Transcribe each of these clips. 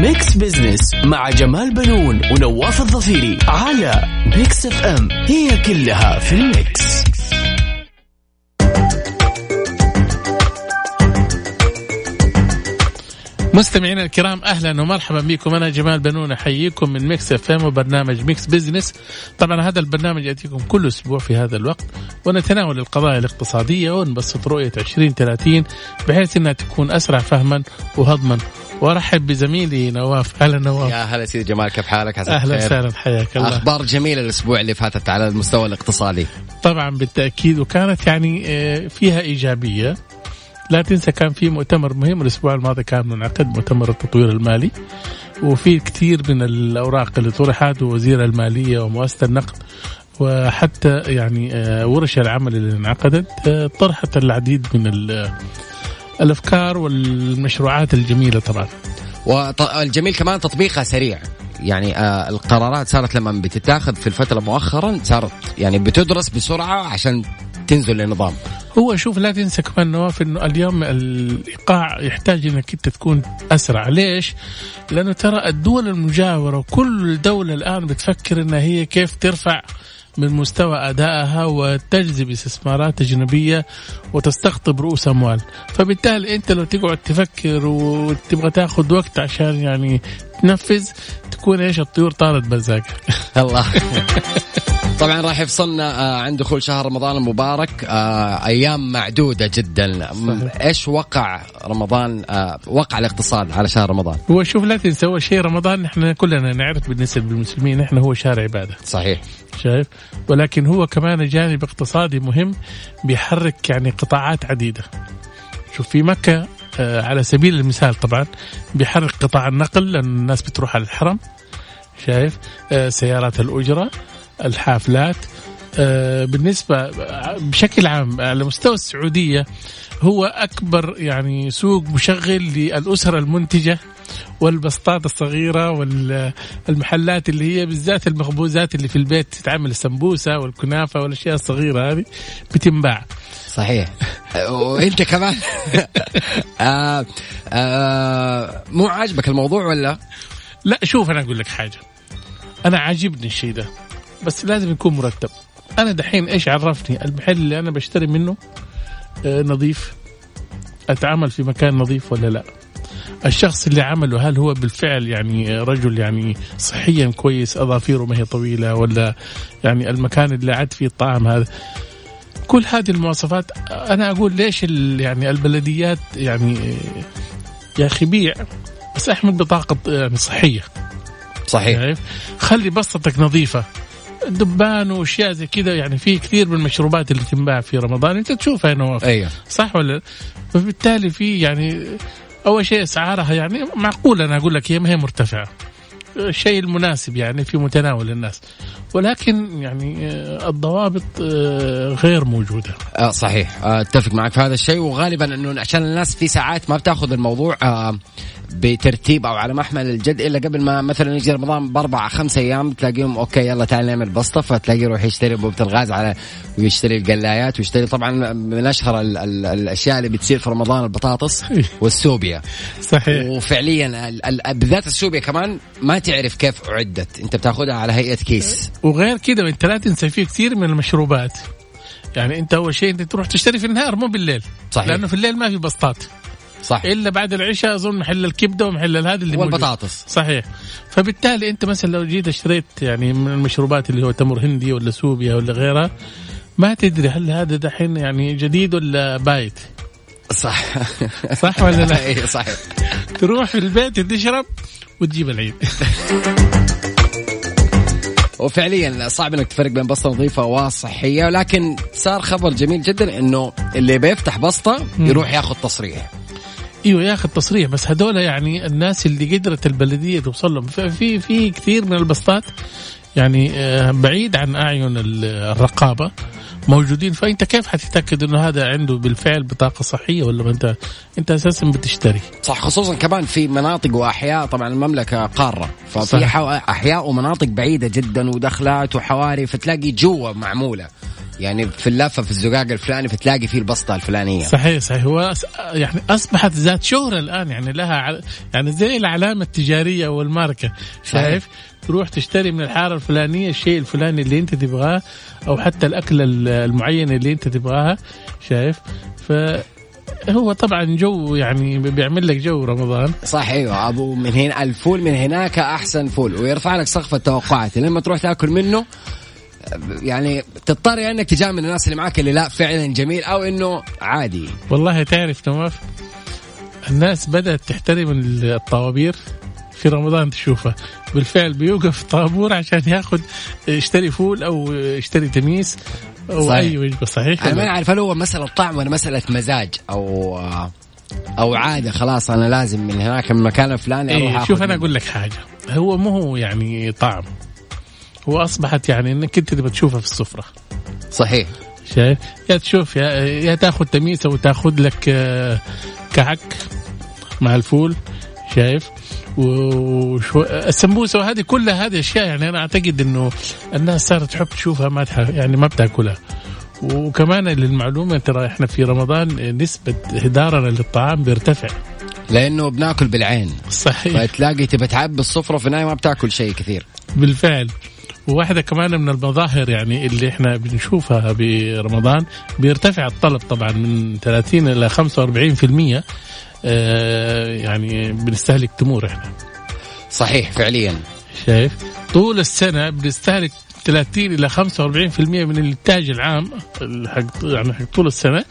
Mix Business مع جمال بنون ونواف الظفيري على Mix FM. هي كلها في ال mix. مستمعينا الكرام أهلا ومرحبا بكم. أنا جمال بنون أحييكم من Mix FM وبرنامج Mix Business طبعا هذا البرنامج يأتيكم كل أسبوع في هذا الوقت ونتناول القضايا الاقتصادية ونبسط رؤية 2030 بحيث إنها تكون أسرع فهما وهضما وارحب بزميلي نواف. أهلا نواف. يا هلا سيدي جمال كيف حالك؟ عساك أهلا. وسهلا حياك الله. أخبار جميلة الأسبوع اللي فاتت على المستوى الاقتصادي. طبعا بالتأكيد وكانت يعني آه، فيها إيجابية. لا تنسى كان في مؤتمر مهم الأسبوع الماضي كان منعقد مؤتمر التطوير المالي. وفي كثير من الأوراق اللي طرحت ووزير المالية ومؤسسة النقد وحتى يعني آه، ورش العمل اللي انعقدت آه، طرحت العديد من الأفكار والمشروعات الجميلة طبعا. والجميل كمان تطبيقها سريع. يعني آه القرارات صارت لما بتتاخذ في الفترة مؤخرا صارت يعني بتدرس بسرعة عشان تنزل للنظام. هو شوف لا تنسى كمان نواف إنه اليوم الإيقاع يحتاج إنك أنت تكون أسرع، ليش؟ لأنه ترى الدول المجاورة وكل دولة الآن بتفكر إنها هي كيف ترفع من مستوى أدائها وتجذب استثمارات أجنبية وتستقطب رؤوس أموال، فبالتالي أنت لو تقعد تفكر وتبغى تاخذ وقت عشان يعني تنفذ تكون إيش؟ الطيور طارت بزاقها. الله طبعا راح يفصلنا آه عند دخول شهر رمضان المبارك. آه أيام معدودة جدا. صحيح. إيش وقع رمضان آه وقع الاقتصاد على شهر رمضان؟ هو شوف لا تنسى أول شيء رمضان إحنا كلنا نعرف بالنسبة للمسلمين إحنا هو شهر عبادة. صحيح. شايف؟ ولكن هو كمان جانب اقتصادي مهم بيحرك يعني قطاعات عديدة. شوف في مكة آه، على سبيل المثال طبعا بيحرك قطاع النقل لأن الناس بتروح على الحرم شايف؟ آه، سيارات الأجرة الحافلات. آه، بالنسبة بشكل عام على مستوى السعودية هو أكبر يعني سوق مشغل للأسر المنتجة والبسطات الصغيرة والمحلات اللي هي بالذات المخبوزات اللي في البيت تتعمل السمبوسة والكنافة والأشياء الصغيرة هذه بتنباع. صحيح. وأنت كمان. آه آه مو عاجبك الموضوع ولا؟ لا شوف أنا أقول لك حاجة. أنا عاجبني الشيء ده بس لازم يكون مرتب. أنا دحين إيش عرفني؟ المحل اللي أنا بشتري منه آه نظيف. أتعامل في مكان نظيف ولا لا؟ الشخص اللي عمله هل هو بالفعل يعني رجل يعني صحيا كويس أظافيره ما هي طويلة ولا يعني المكان اللي عد فيه الطعام هذا؟ كل هذه المواصفات أنا أقول ليش يعني البلديات يعني يا أخي بيع بس احمل بطاقة يعني صحية. صحيح. شايف؟ خلي بسطتك نظيفة. دبان وأشياء زي كذا يعني في كثير من المشروبات اللي تنباع في رمضان أنت تشوفها يا نواف أيوه. صح ولا لا؟ فبالتالي في يعني أول شيء أسعارها يعني معقولة أنا أقول لك هي ما هي مرتفعة. الشيء المناسب يعني في متناول الناس. ولكن يعني آه، الضوابط آه، غير موجودة. آه صحيح. أتفق معك في هذا الشيء. وغالبا أنه عشان الناس في ساعات ما بتاخذ الموضوع آه بترتيب أو على محمل الجد إلا قبل ما مثلا يجي رمضان بأربع خمس أيام تلاقيهم أوكي يلا تعال نعمل بسطة فتلاقيه يروح يشتري انبوبه الغاز على ويشتري القلايات ويشتري طبعا من أشهر ال ال الأشياء اللي بتصير في رمضان البطاطس والسوبيا. صحيح. وفعليا ال- ال- بالذات السوبيا كمان ما تعرف كيف أعدت. أنت بتاخذها على هيئة كيس. وغير كذا انت لا تنسى في كثير من المشروبات. يعني أنت أول شيء أنت تروح تشتري في النهار مو بالليل. صحيح. لأنه في الليل ما في بسطات. صح إلا بعد العشاء أظن محل الكبدة ومحل هذا اللي موجود. والبطاطس صحيح. فبالتالي أنت مثلا لو جيت اشتريت يعني من المشروبات اللي هو تمر هندي ولا سوبيا ولا غيرها ما تدري هل هذا دحين يعني جديد ولا بايت. صح. صح ولا لا؟ اي صحيح تروح البيت تشرب وتجيب العيد. وفعليا صعب إنك تفرق بين بسطة نظيفة وصحية ولكن صار خبر جميل جدا إنه اللي بيفتح بسطة يروح ياخذ تصريح. أيوه ياخذ تصريح بس هذول يعني الناس اللي قدرت البلدية توصل لهم. في في, كثير من البسطات يعني آه، بعيد عن أعين ال- الرقابة. موجودين. فأنت كيف حتتأكد إنه هذا عنده بالفعل بطاقة صحية ولا ما انت أنت أساسا بتشتري؟ صح خصوصا كمان في مناطق وأحياء. طبعا المملكة قارة ففي صح. أحياء ومناطق بعيدة جدا ودخلات وحواري فتلاقي جوا معمولة. يعني في اللفة في الزقاق الفلاني فتلاقي فيه البسطة الفلانية. صحيح صحيح. هو يعني أصبحت ذات شهرة الآن يعني لها يعني زي العلامة التجارية والماركة شايف؟ تروح تشتري من الحارة الفلانية الشيء الفلاني اللي أنت تبغاه أو حتى الاكله ال- المعينه اللي أنت تبغاها شايف؟ فهو طبعا جو يعني بيعمل لك جو رمضان. صح أيوه. أبو من هنا الفول من هناك أحسن فول. ويرفع لك سقف التوقعات. لما تروح تأكل منه يعني تضطر يا انك تجامل الناس اللي معاك اللي لا فعلا جميل أو إنه عادي. والله تعرف نواف الناس بدأت تحترم الطوابير في رمضان تشوفها بالفعل بيوقف طابور عشان ياخذ يشتري فول أو يشتري تميس أو صحيح. أي وجبة صحيح أنا ما أعرف هل هو مسألة طعم ولا مسألة مزاج أو أو عادة خلاص أنا لازم من هناك من المكان الفلاني أروح إيه شوف أنا. أقول لك حاجة. هو مو هو يعني طعم. هو اصبحت يعني إنك أنت تبغى تشوفها في السفرة. صحيح. شايف؟ يا تشوف يا, يا تاخذ تميسة وتاخذ لك آه، كعك مع الفول شايف؟ وشو السمبوسة وهذه كلها هذه أشياء يعني أنا أعتقد إنه الناس صارت تحب تشوفها ما تح- يعني ما بتأكلها. وكمان للمعلومة ترى إحنا في رمضان نسبة هدارنا للطعام بيرتفع. لأنه بناكل بالعين. صحيح. فتلاقي تبى تعبي السفره في النهاية ما بتاكل شيء كثير. بالفعل. وواحدة كمان من المظاهر يعني اللي إحنا بنشوفها برمضان بيرتفع الطلب طبعا من 30 إلى 45% آه يعني بنستهلك تمور إحنا. صحيح فعليا. شايف؟ طول السنة بنستهلك 30 إلى 45% من الإنتاج العام حق يعني حق طول السنة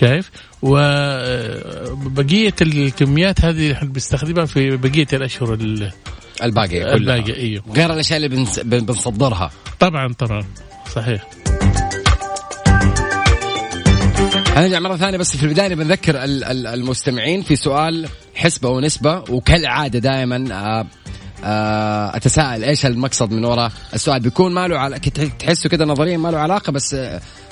شايف؟ وبقية الكميات هذه إحنا بنستخدمها في بقية الأشهر ال- الباقي كلها. الباقية إيوه. غير الأشياء اللي بنس- بن- بنصدرها. طبعا طبعا. صحيح. هنرجع مرة ثانية بس في البداية بنذكر ال- ال- المستمعين في سؤال حسبة ونسبة وكالعادة دائما أتساءل إيش المقصد من وراء السؤال. بيكون ما له علاقة تحسه كده نظريا ما له علاقة بس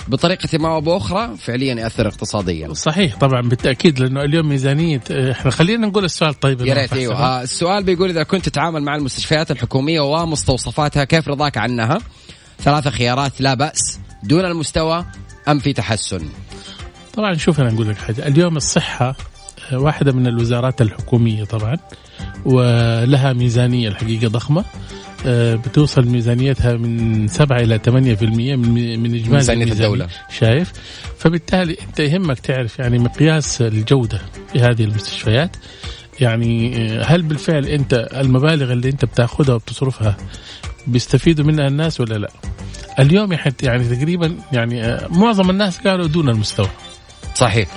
آه، بطريقة ما أو باخرى فعليا يأثر اقتصاديا. صحيح طبعا بالتأكيد لأنه اليوم ميزانية إحنا خلينا نقول السؤال طيب يا ريت أيوه. آه، السؤال بيقول إذا كنت تتعامل مع المستشفيات الحكومية ومستوصفاتها كيف رضاك عنها؟ ثلاثة خيارات لا بأس. دون المستوى أم في تحسن؟ طبعا شوف أنا أقول لك حاجة. اليوم الصحة آه، واحدة من الوزارات الحكومية طبعا ولها ميزانية الحقيقة ضخمة. آه، بتوصل ميزانيتها من 7 إلى 8% من من إجمالي ميزانية الميزانية. الدولة. شايف؟ فبالتالي أنت يهمك تعرف يعني مقياس الجودة في هذه المستشفيات. يعني آه، هل بالفعل أنت المبالغ اللي أنت بتاخذها وبتصرفها بيستفيدوا منها الناس ولا لا؟ اليوم يعني تقريبا يعني آه، معظم الناس قالوا دون المستوى. صحيح.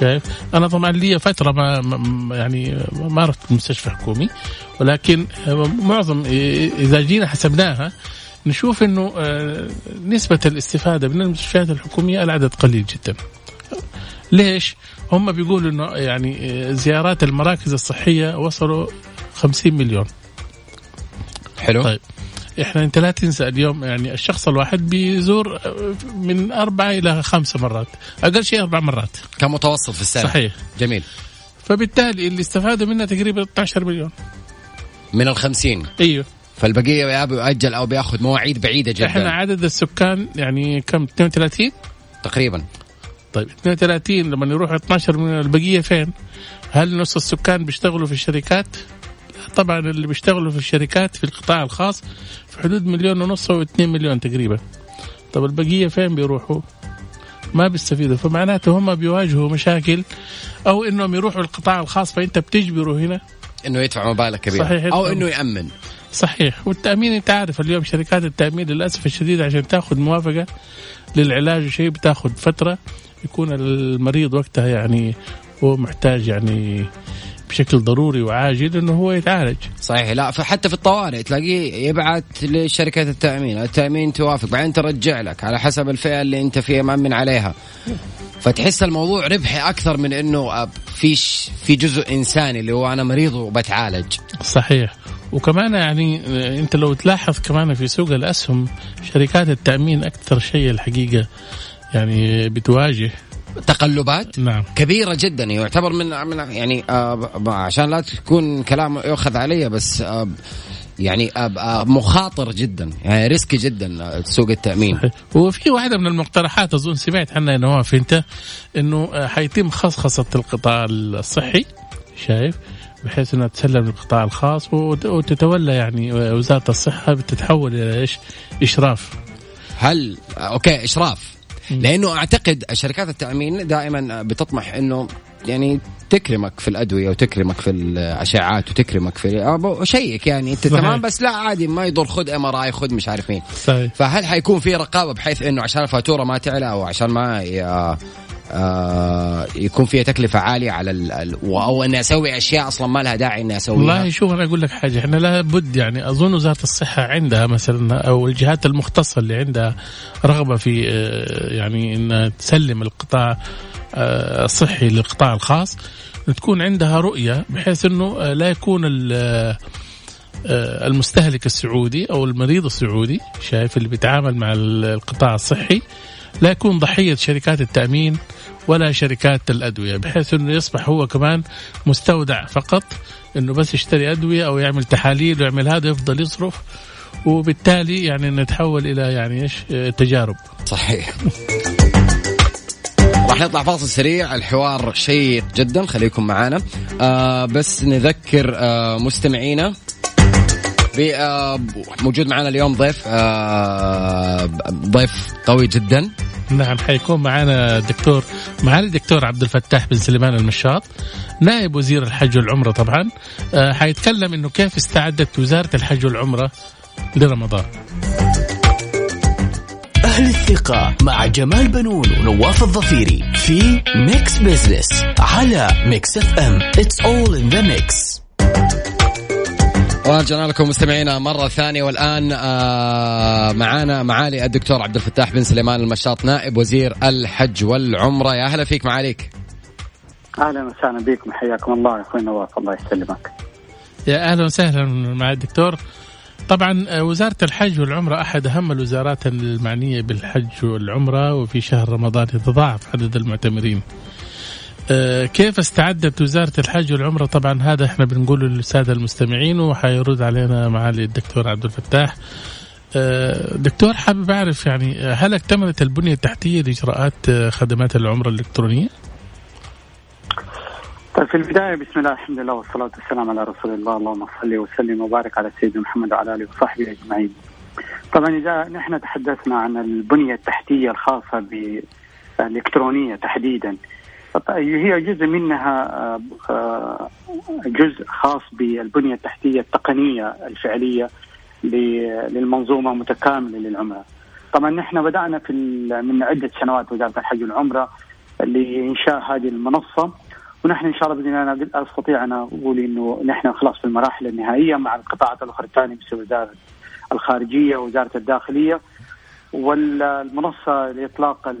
شايف؟ أنا طبعا لي فترة ما يعني ما رحت مستشفى حكومي ولكن معظم إذا جينا حسبناها نشوف إنه آه، نسبة الاستفادة من المستشفيات الحكومية العدد قليل جدا. ليش؟ هم بيقولوا إنه يعني آه، زيارات المراكز الصحية وصلوا 50 مليون. حلو. طيب. إحنا انت لا تنسى اليوم يعني الشخص الواحد بيزور من اربعه إلى خمسه مرات أقل شيء أربع مرات. كمتوسط في السنة. صحيح. جميل. فبالتالي اللي استفادوا منها تقريبا 12 مليون. من الخمسين. أيوه. فالبقية يا بيؤجل أو بيأخذ مواعيد بعيدة جدا. إحنا عدد السكان يعني كم؟ 32 تقريبا. طيب 32 لما يروحوا 12 من البقية فين؟ هل نص السكان بيشتغلوا في الشركات؟ طبعا اللي بيشتغلوا في الشركات في القطاع الخاص في حدود مليون ونص أو 2 مليون تقريبا. طب البقية فين بيروحوا؟ ما بيستفيدوا فمعناته هم بيواجهوا مشاكل أو إنهم يروحوا القطاع الخاص فأنت بتجبره هنا إنه يدفع مبالغ كبيرة صحيح، أو. إنه يأمن صحيح والتأمين أنت عارف اليوم شركات التأمين للأسف الشديد عشان تأخذ موافقة للعلاج وشيء بتأخذ فترة يكون المريض وقتها يعني هو محتاج يعني بشكل ضروري وعاجل إنه هو يتعالج صحيح لا فحتى في الطوارئ تلاقيه يبعث لشركة التأمين، التأمين توافق بعدين ترجع لك على حسب الفئة اللي أنت فيها مأمن عليها. فتحس الموضوع ربحي أكثر من إنه في ش- في جزء إنساني اللي هو أنا مريض وبتعالج. صحيح وكمان يعني آه، أنت لو تلاحظ كمان في سوق الأسهم شركات التأمين أكثر شيء الحقيقة يعني بتواجه تقلبات نعم. كبيرة جدا يعتبر من من يعني آه عشان لا تكون كلام يؤخذ علي بس آه يعني مخاطر جدا يعني ريسكي جدا سوق التأمين. وفي واحدة من المقترحات أظن سمعت عنها نواف أنت إنه حيتم خصخصة القطاع الصحي شايف؟ بحيث إنها تسلم للقطاع الخاص وتتولى يعني وزارة الصحة بتتحول إلى إيش؟ إشراف. هل okay إشراف. لأنه أعتقد شركات التأمين دائما بتطمح إنه يعني تكرمك في الأدوية وتكرمك في الأشعات وتكرمك في شيك يعني. أنت تمام؟ بس لا عادي ما يضر. خذ MRI خذ مش عارف مين. صحيح. فهل حيكون في رقابة بحيث إنه عشان الفاتورة ما تعلى أو عشان ما آه يكون فيها تكلفة عالية على ال أو اني أسوي أشياء أصلا ما لها داعي إني أسويها. والله شوف أنا أقول لك حاجة. إحنا لابد يعني أظن وزارة الصحة عندها مثلا أو الجهات المختصة اللي عندها رغبة في آه يعني إنها تسلم القطاع آه الصحي للقطاع الخاص. تكون عندها رؤية بحيث إنه آه، لا يكون المستهلك السعودي أو المريض السعودي شايف اللي بيتعامل مع القطاع الصحي لا يكون ضحية شركات التأمين ولا شركات الأدوية بحيث إنه يصبح هو كمان مستودع فقط إنه بس يشتري أدوية أو يعمل تحاليل ويعمل هذا يفضل يصرف وبالتالي يعني نتحول إلى يعني إيش؟ تجارب. صحيح. راح نطلع فاصل سريع الحوار شيق جدا خليكم معنا آه بس نذكر آه مستمعينا آه موجود معنا اليوم ضيف آه ضيف قوي جدا. نعم حيكون معنا الدكتور معالي الدكتور عبد الفتاح بن سليمان المشاط نائب وزير الحج والعمرة طبعا. آه حيتكلم إنه كيف استعدت وزارة الحج والعمرة لرمضان. أهل الثقة مع جمال بنون ونواف الظفيري في Mix Business على Mix FM It's all in the mix. ورجعنا لكم مستمعينا مرة ثانية والآن آه معانا معالي الدكتور عبد الفتاح بن سليمان المشاط نائب وزير الحج والعمرة. يا أهلا فيك معاليك. أهلا وسهلا بكم حياكم الله يا أخوي نواف الله يسلمك. يا أهلا وسهلا مع الدكتور. طبعا آه، وزارة الحج والعمرة أحد أهم الوزارات المعنية بالحج والعمرة وفي شهر رمضان يتضاعف عدد المعتمرين. كيف استعدت وزارة الحج والعمرة؟ طبعا هذا إحنا بنقوله للسادة المستمعين وحيرد علينا معالي الدكتور عبد الفتاح. آه، دكتور حابب أعرف يعني هل اكتملت البنية التحتية لإجراءات خدمات العمرة الإلكترونية؟ طيب في البداية بسم الله الحمد لله والصلاة والسلام على رسول الله. اللهم صل وسلم وبارك على سيدنا محمد وعلى آله وصحبه أجمعين. طبعا إذا نحن تحدثنا عن البنية التحتية الخاصة بالإلكترونية تحديدا هي جزء منها آه، جزء خاص بالبنية التحتية التقنية الفعلية للمنظومة متكاملة للعمرة. طبعا نحن بدأنا في من عدة سنوات وزارة الحج والعمرة لإنشاء هذه المنصة. ونحن إن شاء الله بإذن الله أستطيع أن أقول إنه نحن خلاص في المراحل النهائية مع القطاعات الأخرى الثانية مثل وزارة الخارجية ووزارة الداخلية. والمنصة لإطلاق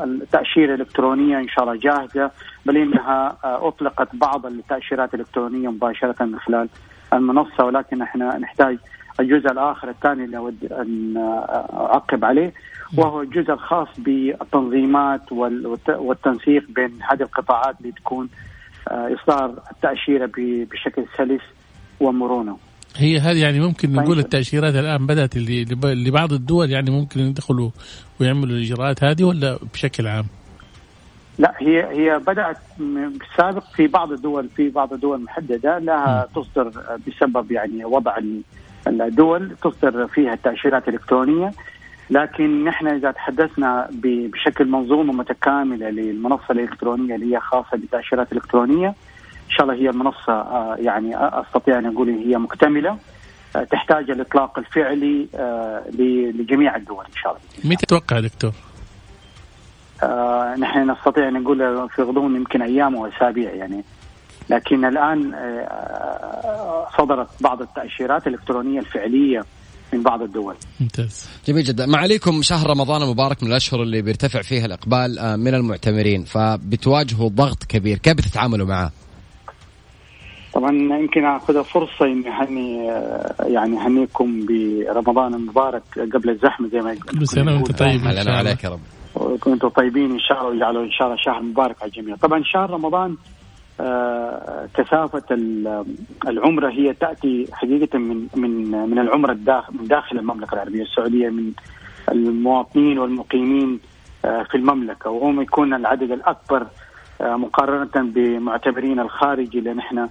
التأشيرة الإلكترونية إن شاء الله جاهزة بل إنها أطلقت بعض التأشيرات الإلكترونية مباشرة من خلال المنصة ولكن إحنا نحتاج الجزء الآخر الثاني اللي أود أن أعقب عليه وهو الجزء الخاص بالتنظيمات والتنسيق بين هذه القطاعات لتكون آه، إصدار التأشيرة بشكل سلس ومرونة. هي هذه يعني ممكن طيب. نقول التأشيرات الآن بدأت لبعض الدول يعني ممكن يدخلوا ويعملوا الإجراءات هذه ولا بشكل عام؟ لا هي هي بدأت بالسابق في بعض الدول في بعض الدول محددة لها تصدر بسبب يعني وضع الدول تصدر فيها التأشيرات الإلكترونية لكن نحن إذا تحدثنا بشكل منظومه متكامله للمنصة الإلكترونية اللي هي خاصة بالتأشيرات الإلكترونية إن شاء الله هي المنصة آه، يعني أستطيع أن أقول هي مكتملة آه، تحتاج الإطلاق الفعلي آه، لجميع الدول إن شاء الله. متى تتوقع دكتور؟ نحن نستطيع أن نقول في غضون يمكن أيام واسابيع يعني. لكن الآن صدرت بعض التأشيرات الإلكترونية الفعلية من بعض الدول. ممتاز. جميل جدا. ما عليكم شهر رمضان المبارك من الأشهر اللي بيرتفع فيها الإقبال آه، من المعتمرين فبتواجهوا ضغط كبير. كيف بتتعاملوا معاه؟ طبعا يمكن أخذ فرصة إني هني آه، يعني هنيكم برمضان المبارك قبل الزحمة زي ما كل سنه وأنت طيب أهلا عليك يا رب. وكنتوا طيبين إن شاء الله ويجعلوا إن شاء الله شهر مبارك على الجميع. طبعا شهر رمضان كثافة العمرة هي تأتي حقيقة من من من العمرة الداخل من داخل المملكة العربية السعودية من المواطنين والمقيمين في المملكة. وهم يكون العدد الأكبر مقارنة بمعتبرين الخارج اللي نحن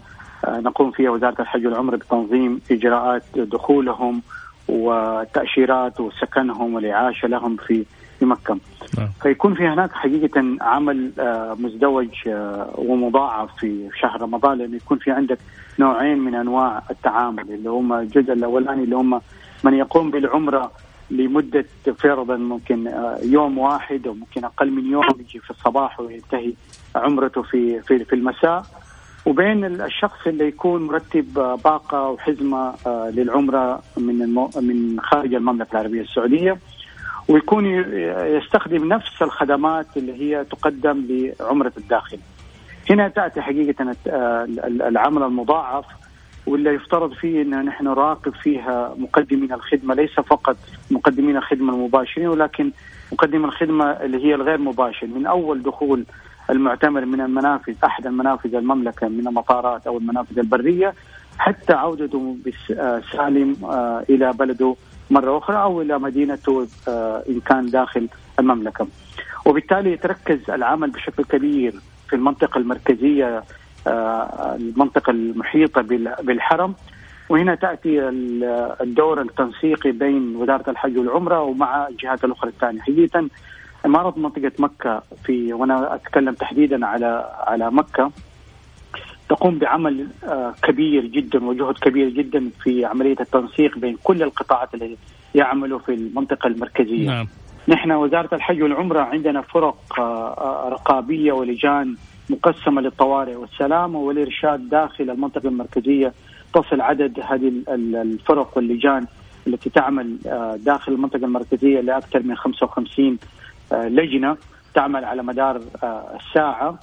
نقوم فيها وزارة الحج والعمرة بتنظيم إجراءات دخولهم وتأشيرات وسكنهم والإعاشة لهم في في مكة نعم. فيكون في هناك حقيقة عمل آه، مزدوج آه، ومضاعف في شهر رمضان لأنه يكون في عندك نوعين من أنواع التعامل اللي هم الجزء الأولاني اللي هم من يقوم بالعمرة لمدة فرضا ممكن آه، يوم واحد أو ممكن أقل من يوم يجي في الصباح وينتهي عمرته في في في المساء وبين الشخص اللي يكون مرتب باقة وحزمة للعمرة من من خارج المملكة العربية السعودية ويكون يستخدم نفس الخدمات اللي هي تقدم لعمرة الداخل. هنا تأتي حقيقة العمل المضاعف واللي يفترض فيه إن نحن نراقب فيها مقدمين الخدمة ليس فقط مقدمين الخدمة المباشرين ولكن مقدمين الخدمة اللي هي الغير مباشر. من أول دخول المعتمر من المنافذ أحد المنافذ المملكة من المطارات أو المنافذ البرية حتى عودته سالم آه، إلى بلده مرة أخرى أو إلى مدينته آه، إن كان داخل المملكة. وبالتالي يتركز العمل بشكل كبير في المنطقة المركزية آه، المنطقة المحيطة بالحرم. وهنا تأتي الدور التنسيقي بين وزارة الحج والعمرة ومع الجهات الأخرى الثانية. حقيقة إمارة منطقة مكة في وأنا أتكلم تحديدا على على مكة تقوم بعمل آه، كبير جدا وجهد كبير جدا في عملية التنسيق بين كل القطاعات اللي يعملوا في المنطقة المركزية. نعم. نحن وزارة الحج والعمرة عندنا فرق آه، آه، رقابية ولجان مقسمة للطوارئ والسلامه والارشاد داخل المنطقة المركزية تصل عدد هذه الفرق واللجان التي تعمل داخل المنطقة المركزية لأكثر من 55 لجنة تعمل على مدار الساعة.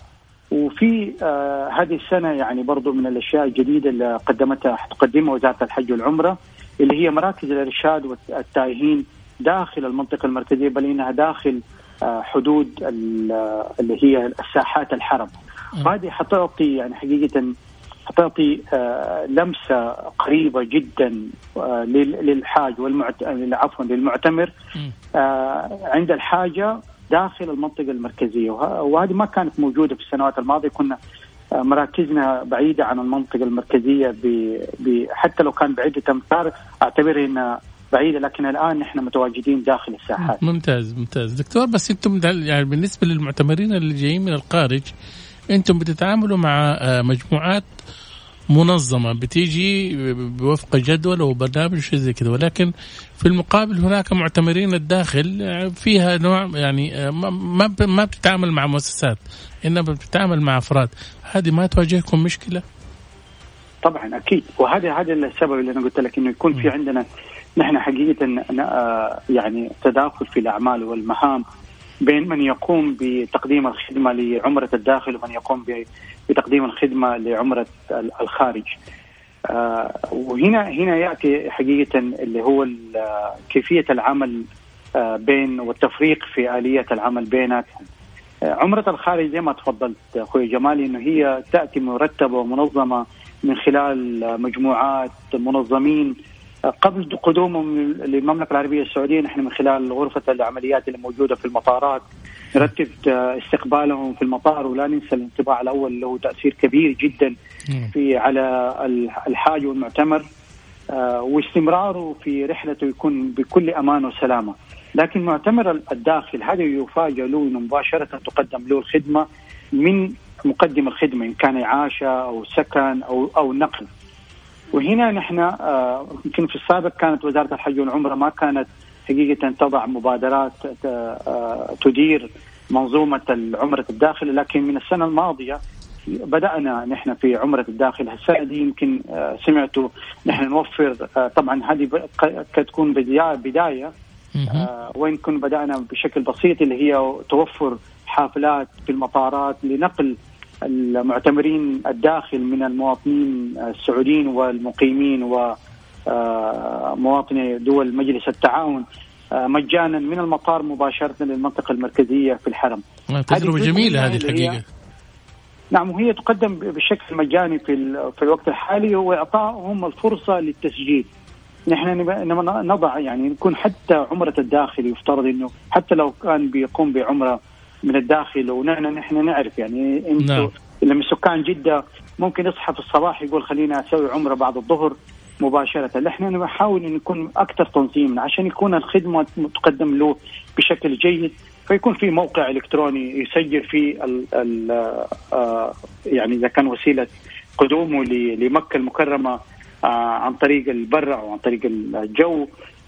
وفي آه هذه السنة يعني برضو من الأشياء الجديدة اللي قدمتها تقدمها وزارة الحج والعمرة اللي هي مراكز الإرشاد والتائهين داخل المنطقة المركزية بل إنها داخل آه حدود اللي هي الساحات الحرم. وهذه حتعطي يعني حقيقة حتعطي آه لمسة قريبة جدا آه للحاج والمعت... عفوا للمعتمر. آه عند الحاجة داخل المنطقة المركزية. وهذه ما كانت موجودة في السنوات الماضية. كنا آه، مراكزنا بعيدة عن المنطقة المركزية ب... ب... حتى لو كان بعده امتار اعتبرها إنها بعيدة. لكن الآن نحن متواجدين داخل الساحات. ممتاز ممتاز. دكتور بس أنتم يعني بالنسبة للمعتمرين اللي جايين من الخارج أنتم بتتعاملوا مع آه، مجموعات منظمة بتيجي بوفق جدول وبرنامج وشيء زي كذا. ولكن في المقابل هناك معتمرين الداخل فيها نوع يعني ما ما بتتعامل مع مؤسسات إنما بتتعامل مع أفراد. هذه ما تواجهكم مشكلة؟ طبعا أكيد. وهذا هذا السبب اللي أنا قلت لك إنه يكون في عندنا نحن حقيقة آه، يعني تداخل في الأعمال والمهام بين من يقوم بتقديم الخدمة لعمرة الداخل ومن يقوم بتقديم الخدمة لعمرة الخارج. آه وهنا هنا يأتي حقيقة اللي هو كيفية العمل آه بين والتفريق في آلية العمل بيناتهم. آه عمرة الخارج زي ما تفضلت أخوي جمالي إنه هي تأتي مرتبة ومنظمة من خلال مجموعات منظمين قبل قدومهم للمملكة العربية السعودية نحن من خلال غرفة العمليات اللي موجودة في المطارات نرتب استقبالهم في المطار ولا ننسى الانطباع الأول له تأثير كبير جدا في على الحاج والمعتمر آه، واستمراره في رحلته يكون بكل أمان وسلامة. لكن معتمر الداخل هذا يفاجئ له إنه مباشرة تقدم له الخدمة من مقدم الخدمة إن كان اعاشه أو سكن أو أو نقل. وهنا نحن آه، يمكن في السابق كانت وزارة الحج والعمرة ما كانت حقيقه تضع مبادرات آه، تدير منظومة العمرة الداخل لكن من السنة الماضية بدأنا نحن في عمرة الداخل. السنة دي يمكن آه، سمعتوا نحن نوفر طبعا هذه قد تكون بداية وين كنا بدأنا بشكل بسيط اللي هي توفر حافلات في المطارات لنقل المعتمرين الداخل من المواطنين السعوديين والمقيمين ومواطني دول مجلس التعاون مجانا من المطار مباشرة للمنطقة المركزية في الحرم. تجربة جميلة هذه الحقيقة. نعم وهي تقدم بشكل مجاني في في الوقت الحالي وإعطائهم الفرصة للتسجيل. نحن نضع يعني نكون حتى عمرة الداخل يفترض إنه حتى لو كان بيقوم بعمرة من الداخل ونحن نحن نعرف يعني أنتم نعم. لما سكان جدة ممكن يصحى في الصباح يقول خليني أسوي عمرة بعد الظهر. مباشرة. نحن نحاول أن نكون أكثر تنظيما عشان يكون الخدمة تقدم له بشكل جيد فيكون في موقع إلكتروني يسجل فيه ال ال آه يعني إذا كان وسيلة قدومه لمكة المكرمة آه عن طريق البر أو عن طريق الجو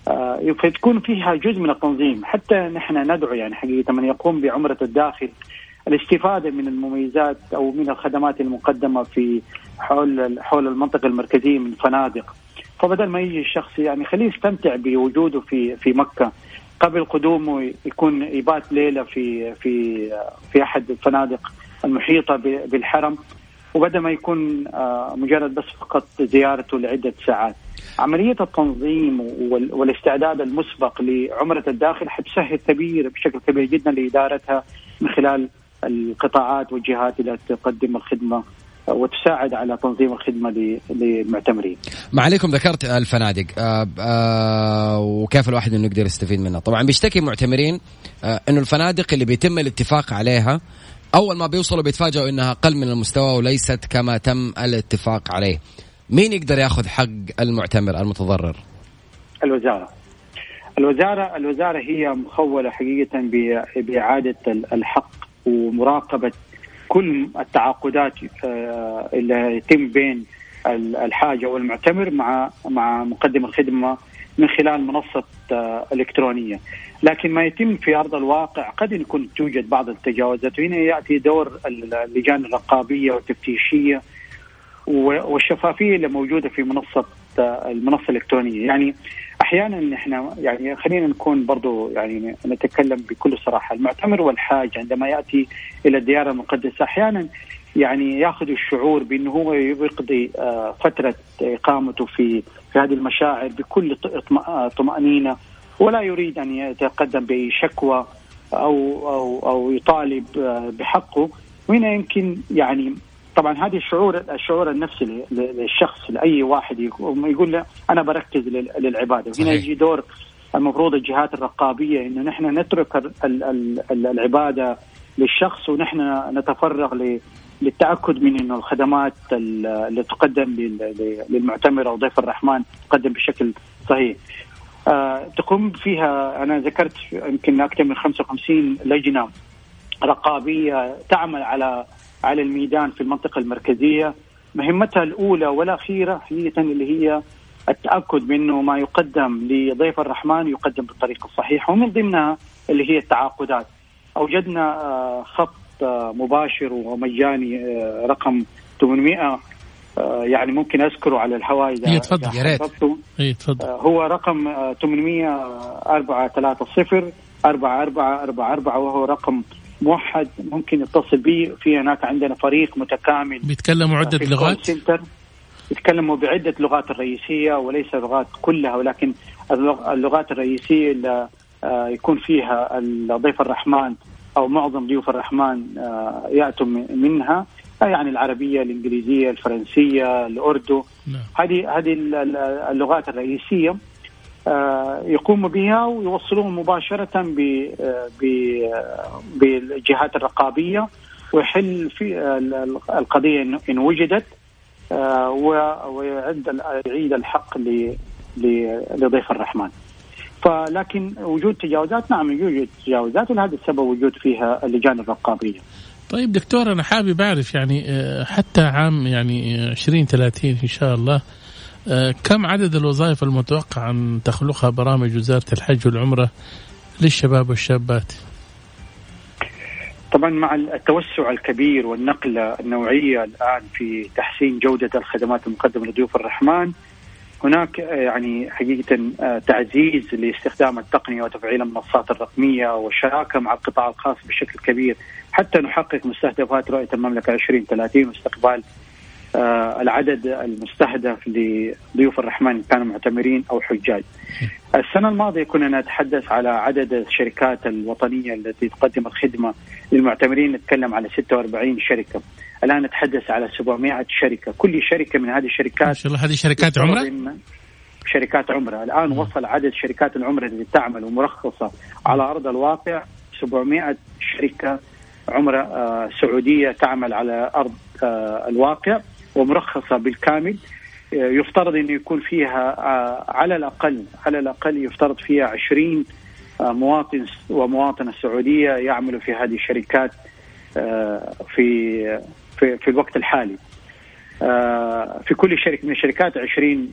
آه فتكون فيها جزء من التنظيم. حتى نحن ندعو يعني حقيقة من يقوم بعمرة الداخل الاستفادة من المميزات أو من الخدمات المقدمة في حول حول المنطقة المركزية من فنادق. فبدل ما يجي الشخص يعني خليه يستمتع بوجوده في في مكة. قبل قدومه يكون يبات ليلة في في في أحد الفنادق المحيطة بالحرم. وبدل ما يكون آه، مجرد بس فقط زيارته لعدة ساعات. عملية التنظيم والاستعداد المسبق لعمرة الداخل حتسهل كبير بشكل كبير جدا لإدارتها من خلال القطاعات والجهات التي تقدم الخدمة وتساعد على تنظيم الخدمة للمعتمرين. ما عليكم ذكرت الفنادق آه آه وكيف الواحد إنه يقدر يستفيد منها، طبعا بيشتكي معتمرين آه إنه الفنادق اللي بيتم الاتفاق عليها أول ما بيوصلوا بيتفاجئوا إنها أقل من المستوى وليست كما تم الاتفاق عليه. مين يقدر ياخذ حق المعتمر المتضرر؟ الوزارة. الوزارة الوزارة هي مخولة حقيقة بإعادة الحق ومراقبة كل التعاقدات آه، اللي يتم بين الحاجة والمعتمر مع مع مقدم الخدمة من خلال منصة آه، إلكترونية. لكن ما يتم في أرض الواقع قد يكون توجد بعض التجاوزات. وهنا يأتي دور اللجان الرقابية والتفتيشية والشفافية اللي موجودة في منصة آه، المنصة الإلكترونية. يعني أحيانا إحنا يعني خلينا نكون برضو يعني نتكلم بكل صراحة. المعتمر والحاج عندما يأتي إلى الديار المقدسة أحيانا يعني يأخذ الشعور بأنه هو يقضي آه، فترة إقامته في في هذه المشاعر بكل طمأنينة ولا يريد أن يتقدم بأي شكوى أو أو أو يطالب آه، بحقه. وهنا يمكن يعني طبعا هذه الشعور الشعور النفسي للشخص لأي واحد يقول له أنا بركز للعبادة هنا يجي دور المفروض الجهات الرقابية إنه نحن نترك العبادة للشخص ونحن نتفرغ للتأكد من إنه الخدمات اللي تقدم للمعتمر أو ضيف الرحمن تقدم بشكل صحيح. آه تقوم فيها أنا ذكرت يمكن أكثر من 55 لجنة رقابية تعمل على على الميدان في المنطقة المركزية. مهمتها الأولى والأخيرة حقيقة اللي هي التأكد بأنه ما يقدم لضيف الرحمن يقدم بالطريقة الصحيحة. ومن ضمنها اللي هي التعاقدات. أوجدنا آه، خط آه، مباشر ومجاني آه، رقم 800 يعني ممكن أذكره على الهواء إذا تفضل يا ريت. تفضل. هو رقم 800 430 4444 وهو رقم موحد ممكن يتصل به في هناك عندنا فريق متكامل. بيتكلموا عدة لغات؟ سنتر يتكلموا بعدة لغات الرئيسية وليس اللغات كلها ولكن اللغات الرئيسية اللي آه، يكون فيها الضيف الرحمن أو معظم ضيوف الرحمن آه، يأتوا منها. يعني العربية الإنجليزية الفرنسية الأردو. نعم. هذه هذه اللغات الرئيسية. يقوموا بها ويوصلوهم مباشرة آه، بالجهات الرقابية ويحل في القضية إن وجدت آه، ويعد يعيد الحق لضيف الرحمن فلكن وجود تجاوزات نعم يوجد تجاوزات ولهذا السبب وجود فيها اللجان الرقابية. طيب دكتور أنا حابب أعرف يعني حتى عام يعني 2030 إن شاء الله آه، كم عدد الوظائف المتوقع أن تخلقها برامج وزارة الحج والعمرة للشباب والشابات؟ طبعا مع التوسع الكبير والنقلة النوعية الآن في تحسين جودة الخدمات المقدمة لضيوف الرحمن هناك آه، يعني حقيقة آه، تعزيز لاستخدام التقنية وتفعيل المنصات الرقمية والشراكة مع القطاع الخاص بشكل كبير حتى نحقق مستهدفات رؤية المملكة 2030 واستقبال آه، العدد المستهدف لضيوف الرحمن كانوا معتمرين أو حجاج. السنة الماضية كنا نتحدث على عدد الشركات الوطنية التي تقدم الخدمه للمعتمرين نتكلم على 46 شركة. الآن نتحدث على 700 شركة، كل شركة من هذه الشركات ما شاء الله هذه شركات عمرة؟ شركات عمرة، الآن وصل عدد شركات العمرة التي تعمل ومرخصة على أرض الواقع 700 شركة عمرة آه، سعودية تعمل على أرض آه، الواقع ومرخصة بالكامل آه، يفترض انه يكون فيها على الأقل على الأقل يفترض فيها 20 مواطن ومواطنة سعودية يعملوا في هذه الشركات في في في الوقت الحالي. في كل شركة من الشركات 20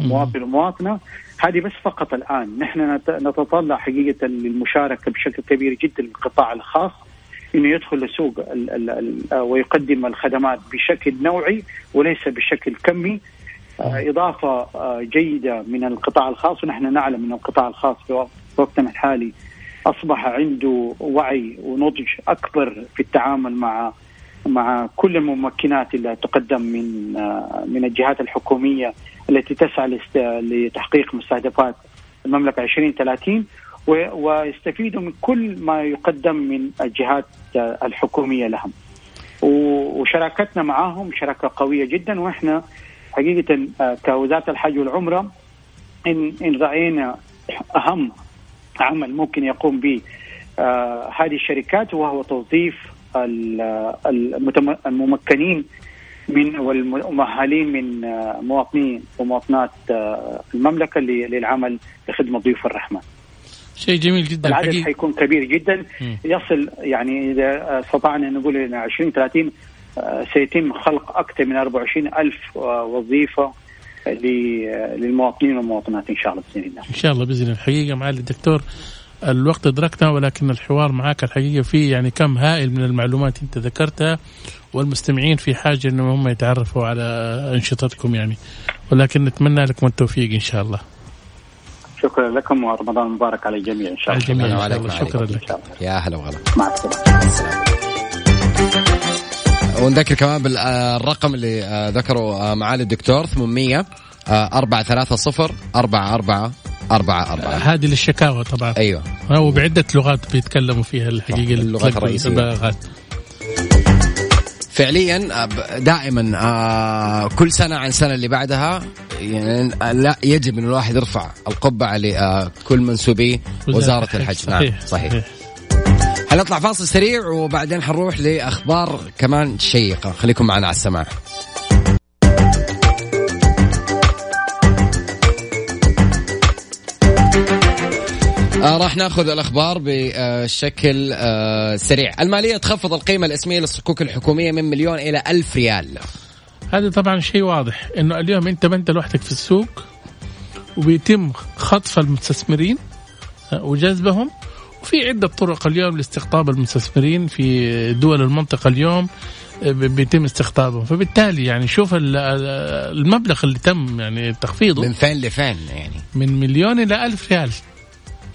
مواطن ومواطنة. هذه بس فقط الآن. نحن نتطلع حقيقة للمشاركة بشكل كبير جدا للقطاع الخاص. إنه يدخل لسوق ويقدم الخدمات بشكل نوعي وليس بشكل كمي. آه، إضافة آه، جيدة من القطاع الخاص ونحن نعلم إن القطاع الخاص في وقتنا الحالي أصبح عنده وعي ونضج أكبر في التعامل مع مع كل الممكنات اللي تقدم من آه، من الجهات الحكومية التي تسعى لتحقيق مستهدفات المملكة 2030 ويستفيدوا من كل ما يقدم من الجهات الحكومية لهم. وشراكتنا معهم شراكة قوية جدا وإحنا حقيقة آه، كوزارة الحج والعمرة ان إن رأينا أهم عمل ممكن يقوم به آه، هذه الشركات وهو توظيف الممكنين من والمؤهلين من آه، مواطنين ومواطنات المملكة للعمل لخدمه ضيوف الرحمن. شيء جميل جدا العدد حقيقي. حيكون كبير جدا م. يصل يعني إذا استطعنا نقول إن 20 30 آه، سيتم خلق أكثر من 24 ألف وظيفة للمواطنين والمواطنات إن شاء الله بإذن الله. إن شاء الله بإذن الله الحقيقة معالي الدكتور الوقت ادركنا ولكن الحوار معك الحقيقة فيه يعني كم هائل من المعلومات أنت ذكرتها والمستمعين في حاجة إنهم هم يتعرفوا على أنشطتكم يعني ولكن نتمنى لكم التوفيق إن شاء الله. شكرا لكم ورمضان مبارك على الجميع إن شاء الله. الجميع. وعليكم شكرا لك. يا هلا وغلا. مع السلامة. ونذكر كمان بالرقم اللي آه، ذكره آه، معالي الدكتور 800 4 3 0 4 4 أربعة أربعة هذه للشكاوى طبعا. أيوة. هو بعدة لغات بيتكلموا فيها الحقيقة اللغات الرئيسية. فعليا دائما آه، كل سنة عن السنة اللي بعدها يعني لا يجب إن الواحد يرفع القبعة لكل منسوبي وزارة الحج. صحيح نعم صحيح, صحيح. حنطلع فاصل سريع وبعدين حنروح لأخبار كمان شيقة. خليكم معنا على السماع. آه راح ناخذ الأخبار بشكل آه سريع. المالية تخفض القيمة الإسمية للصكوك الحكومية من مليون إلى ألف ريال. هذا طبعا شيء واضح إنه اليوم أنت ما أنت لوحدك في السوق وبيتم خطف المستثمرين آه، وجذبهم. وفي عدة طرق اليوم لاستقطاب المستثمرين في دول المنطقة اليوم آه، بيتم استقطابهم. فبالتالي يعني شوف المبلغ اللي تم يعني تخفيضه من فين لفين يعني. من مليون إلى ألف ريال.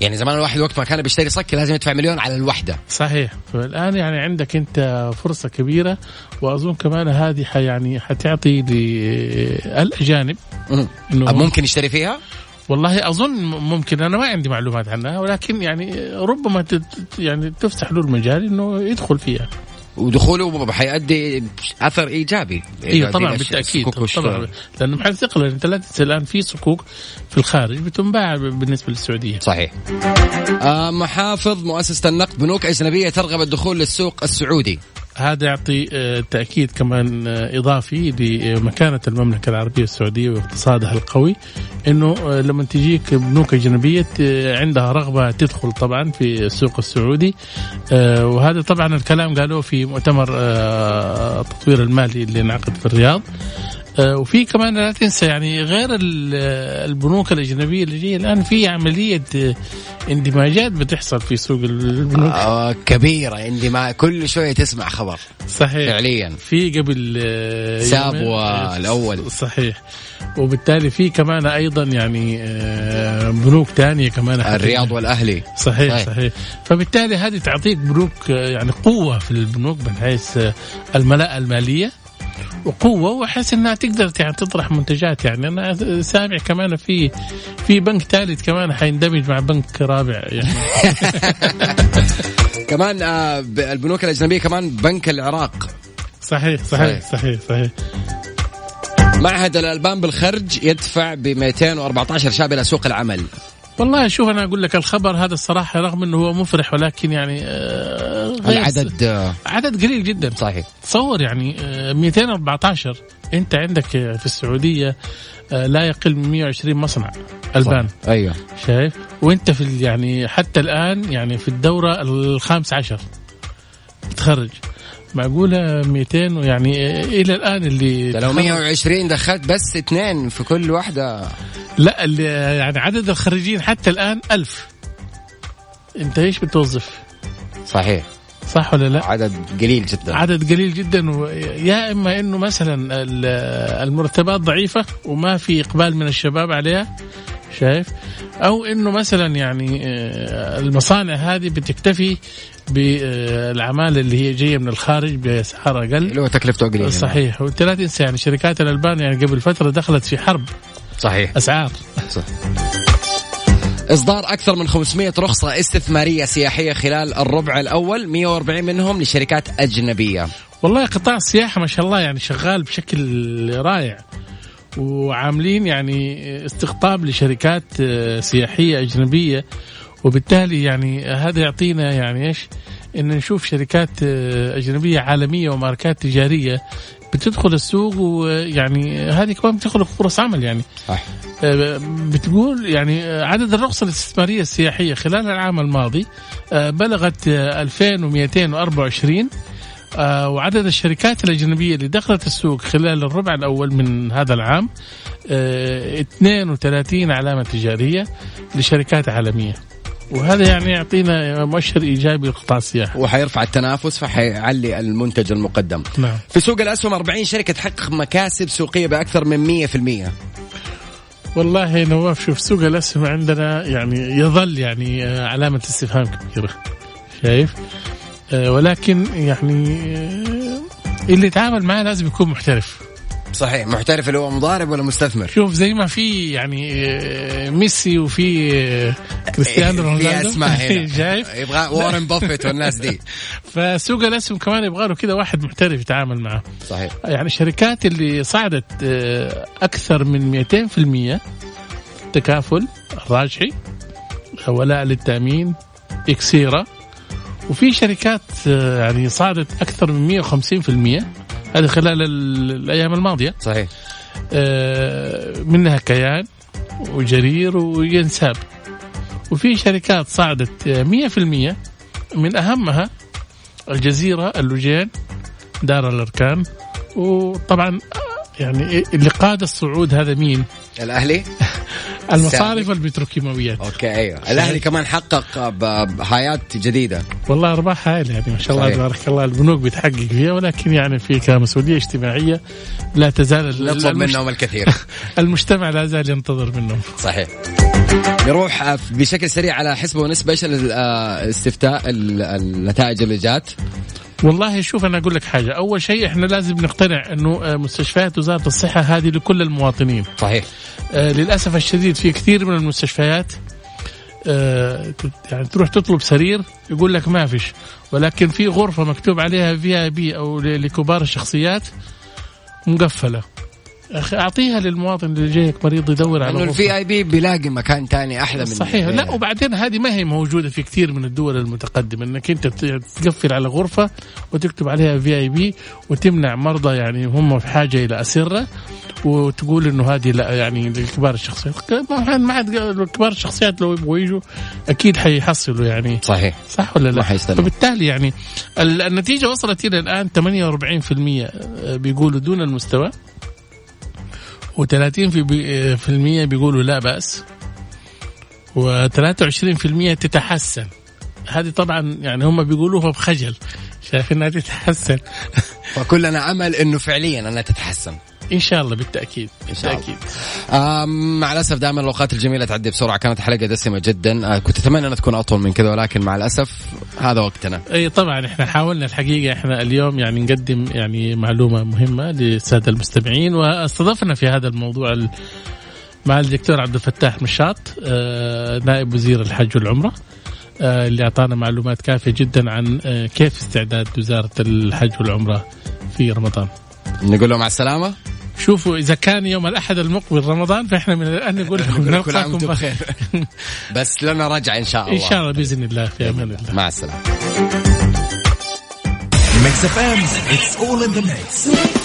يعني زمان الواحد وقت ما كان بيشتري صك لازم يدفع مليون على الوحدة. صحيح. فالان يعني عندك أنت فرصة كبيرة وأظن كمان هذه يعني حتعطي للاجانب إنه ممكن يشتري فيها؟ والله أظن ممكن. أنا ما عندي معلومات عنها ولكن يعني ربما يعني تفتح له المجال إنه يدخل فيها. ودخوله حيؤدي أثر إيجابي أيوه طبعا بالتأكيد طبعا. لأنه محل ثقل أنت لا تنسى الآن في صكوك في الخارج بتنباع بالنسبة للسعودية. صحيح. آه محافظ مؤسسة النقد بنوك أجنبية ترغب الدخول للسوق السعودي. هذا يعطي آه، تأكيد كمان آه، إضافي لمكانة المملكة العربية السعودية واقتصادها القوي أنه آه، لما تجيك بنوك أجنبية عندها رغبة تدخل طبعا في السوق السعودي وهذا طبعا الكلام قالوه في مؤتمر التطوير المالي اللي انعقد في الرياض. وفي كمان لا تنسى يعني غير البنوك الأجنبية اللي جاية الآن في عملية آه، اندماجات بتحصل في سوق البنوك. آه كبيرة اندماج كل شوية تسمع خبر. صحيح. فعليا. في قبل آه، سابوا الأول. صحيح. وبالتالي في كمان أيضا يعني بنوك ثانية كمان الرياض والأهلي. صحيح صحيح, صحيح. فبالتالي هذه تعطيك بنوك يعني قوة في البنوك من حيث الملاءة المالية. وقوه وأحس إنها تقدر يعني تطرح منتجات. يعني أنا سامع كمان في في بنك ثالث كمان حيندمج مع بنك رابع. يعني كمان آه البنوك الأجنبية كمان بنك العراق. صحيح صحيح صحيح. صحيح معهد الألبان بالخرج يدفع ب 214 شاب إلى سوق العمل. والله شوف أنا أقول لك الخبر هذا الصراحة رغم إنه هو مفرح ولكن يعني آه العدد آه عدد قليل جدا. صحيح. تصور يعني آه 214 أنت عندك في السعودية آه لا يقل من 120 مصنع ألبان. صحيح. أيوه. شايف؟ وأنت في يعني حتى الآن يعني في الدورة الخامس عشر. تخرج. معقولة 200 يعني إلى الآن اللي لو 120 دخلت بس اثنين في كل واحدة لا اللي يعني عدد الخريجين حتى الآن ألف أنت إيش بتوظف؟ صحيح صح ولا لا؟ عدد قليل جدا عدد قليل جدا يا إما إنه مثلا المرتبات ضعيفة وما في إقبال من الشباب عليها شايف؟ أو إنه مثلا يعني المصانع هذه بتكتفي بالعماله اللي هي جاية من الخارج باسعار أقل. اللي هو تكلفته قليله صحيح. وانت لا تنسى يعني شركات الألبان يعني قبل فترة دخلت في حرب. صحيح. أسعار. صح. إصدار أكثر من 500 رخصة استثمارية سياحية خلال الربع الأول 140 منهم لشركات أجنبية. والله قطاع السياحة ما شاء الله يعني شغال بشكل رائع. وعاملين يعني استقطاب لشركات سياحية أجنبية. وبالتالي يعني هذا يعطينا يعني إيش؟ إن نشوف شركات أجنبية عالمية وماركات تجارية بتدخل السوق ويعني هذه كمان بتخلق فرص عمل يعني. صح. بتقول يعني عدد الرخص الاستثمارية السياحية خلال العام الماضي بلغت 2224 وعدد الشركات الأجنبية اللي دخلت السوق خلال الربع الأول من هذا العام 32 علامة تجارية لشركات عالمية. وهذا يعني يعطينا مؤشر إيجابي لقطاع السياحة. وحيرفع التنافس فحيعلي المنتج المقدم. نعم. في سوق الأسهم 40 شركة تحقق مكاسب سوقية بأكثر من 100% والله نواف شوف سوق الأسهم عندنا يعني يظل يعني علامة استفهام كبيرة. شايف؟ آه ولكن يعني آه اللي يتعامل معاه لازم يكون محترف. صحيح محترف اللي هو مضارب ولا مستثمر؟ شوف زي ما في يعني ميسي وفي كريستيانو رونالدو. في أسماء هنا. شايف؟ يبغى وارن بافيت والناس دي. فسوق الأسهم كمان يبغى له كذا واحد محترف يتعامل معه صحيح. يعني الشركات اللي صعدت أكثر من 200% تكافل الراجحي ولاء للتأمين إكسيرا. وفي شركات يعني صعدت أكثر من 150% هذه خلال الأيام الماضية. صحيح. آه منها كيان وجرير وينساب وفي شركات صعدت 100% من أهمها الجزيرة اللوجين دار الأركان. وطبعا يعني اللي قاد الصعود هذا مين؟ الأهلي؟ المصارف البتروكيماويات أوكي أيوه. الأهلي كمان حقق بهايات جديدة. والله أرباح هائلة يعني ما شاء الله تبارك الله. البنوك بتحقق فيها ولكن يعني في كمسؤولية اجتماعية لا تزال نطلب منهم الكثير. المجتمع لا زال ينتظر منهم. صحيح. نروح بشكل سريع على حسبه ونسبة إيش الاستفتاء النتائج اللي جات. والله شوف أنا أقول لك حاجة. أول شيء إحنا لازم نقتنع إنه مستشفيات وزارة الصحة هذه لكل المواطنين. صحيح. آه للأسف الشديد في كثير من المستشفيات آه يعني تروح تطلب سرير يقول لك ما فيش. ولكن في غرفة مكتوب عليها VIP أو لكبار الشخصيات مقفلة. أخي أعطيها للمواطن اللي جايك مريض يدور على انه ال VIP بيلاقي مكان ثاني أحلى من صحيح لا وبعدين هذه ما هي موجودة في كثير من الدول المتقدمة إنك أنت تقفل على غرفة وتكتب عليها VIP وتمنع مرضى يعني هم في حاجة إلى أسرة وتقول إنه هذه لا يعني لكبار الشخصيات. ما عاد كبار الشخصيات لو يبغوا يجوا أكيد حيحصلوا يعني. صحيح. صح ولا لا؟ فبالتالي يعني النتيجة وصلت إلى الآن 48% بيقولوا دون المستوى. و30% في بيقولوا لا بأس و23% تتحسن. هذه طبعا يعني هم بيقولوها بخجل شايف انها تتحسن. فكلنا امل إنه فعليا أنها تتحسن. إن شاء الله بالتأكيد بالتأكيد مع الأسف دائما الأوقات الجميلة تعدي بسرعة كانت حلقة دسمة جدا آه كنت أتمنى انها تكون أطول من كذا ولكن مع الأسف هذا وقتنا إي طبعا إحنا حاولنا الحقيقة إحنا اليوم يعني نقدم يعني معلومة مهمة للسادة المستمعين واستضفنا في هذا الموضوع مع الدكتور عبد الفتاح مشاط آه نائب وزير الحج والعمرة آه اللي أعطانا معلومات كافية جدا عن كيف استعداد وزارة الحج والعمرة في رمضان. نقول له مع السلامة. شوفوا إذا كان يوم الأحد المقبل رمضان فإحنا من الآن نقول لكم نلقاكم بخير. بس لنا رجعة إن شاء الله. إن شاء الله بإذن الله في أمان الله. مع السلامة. Mix FM, it's all in the mix.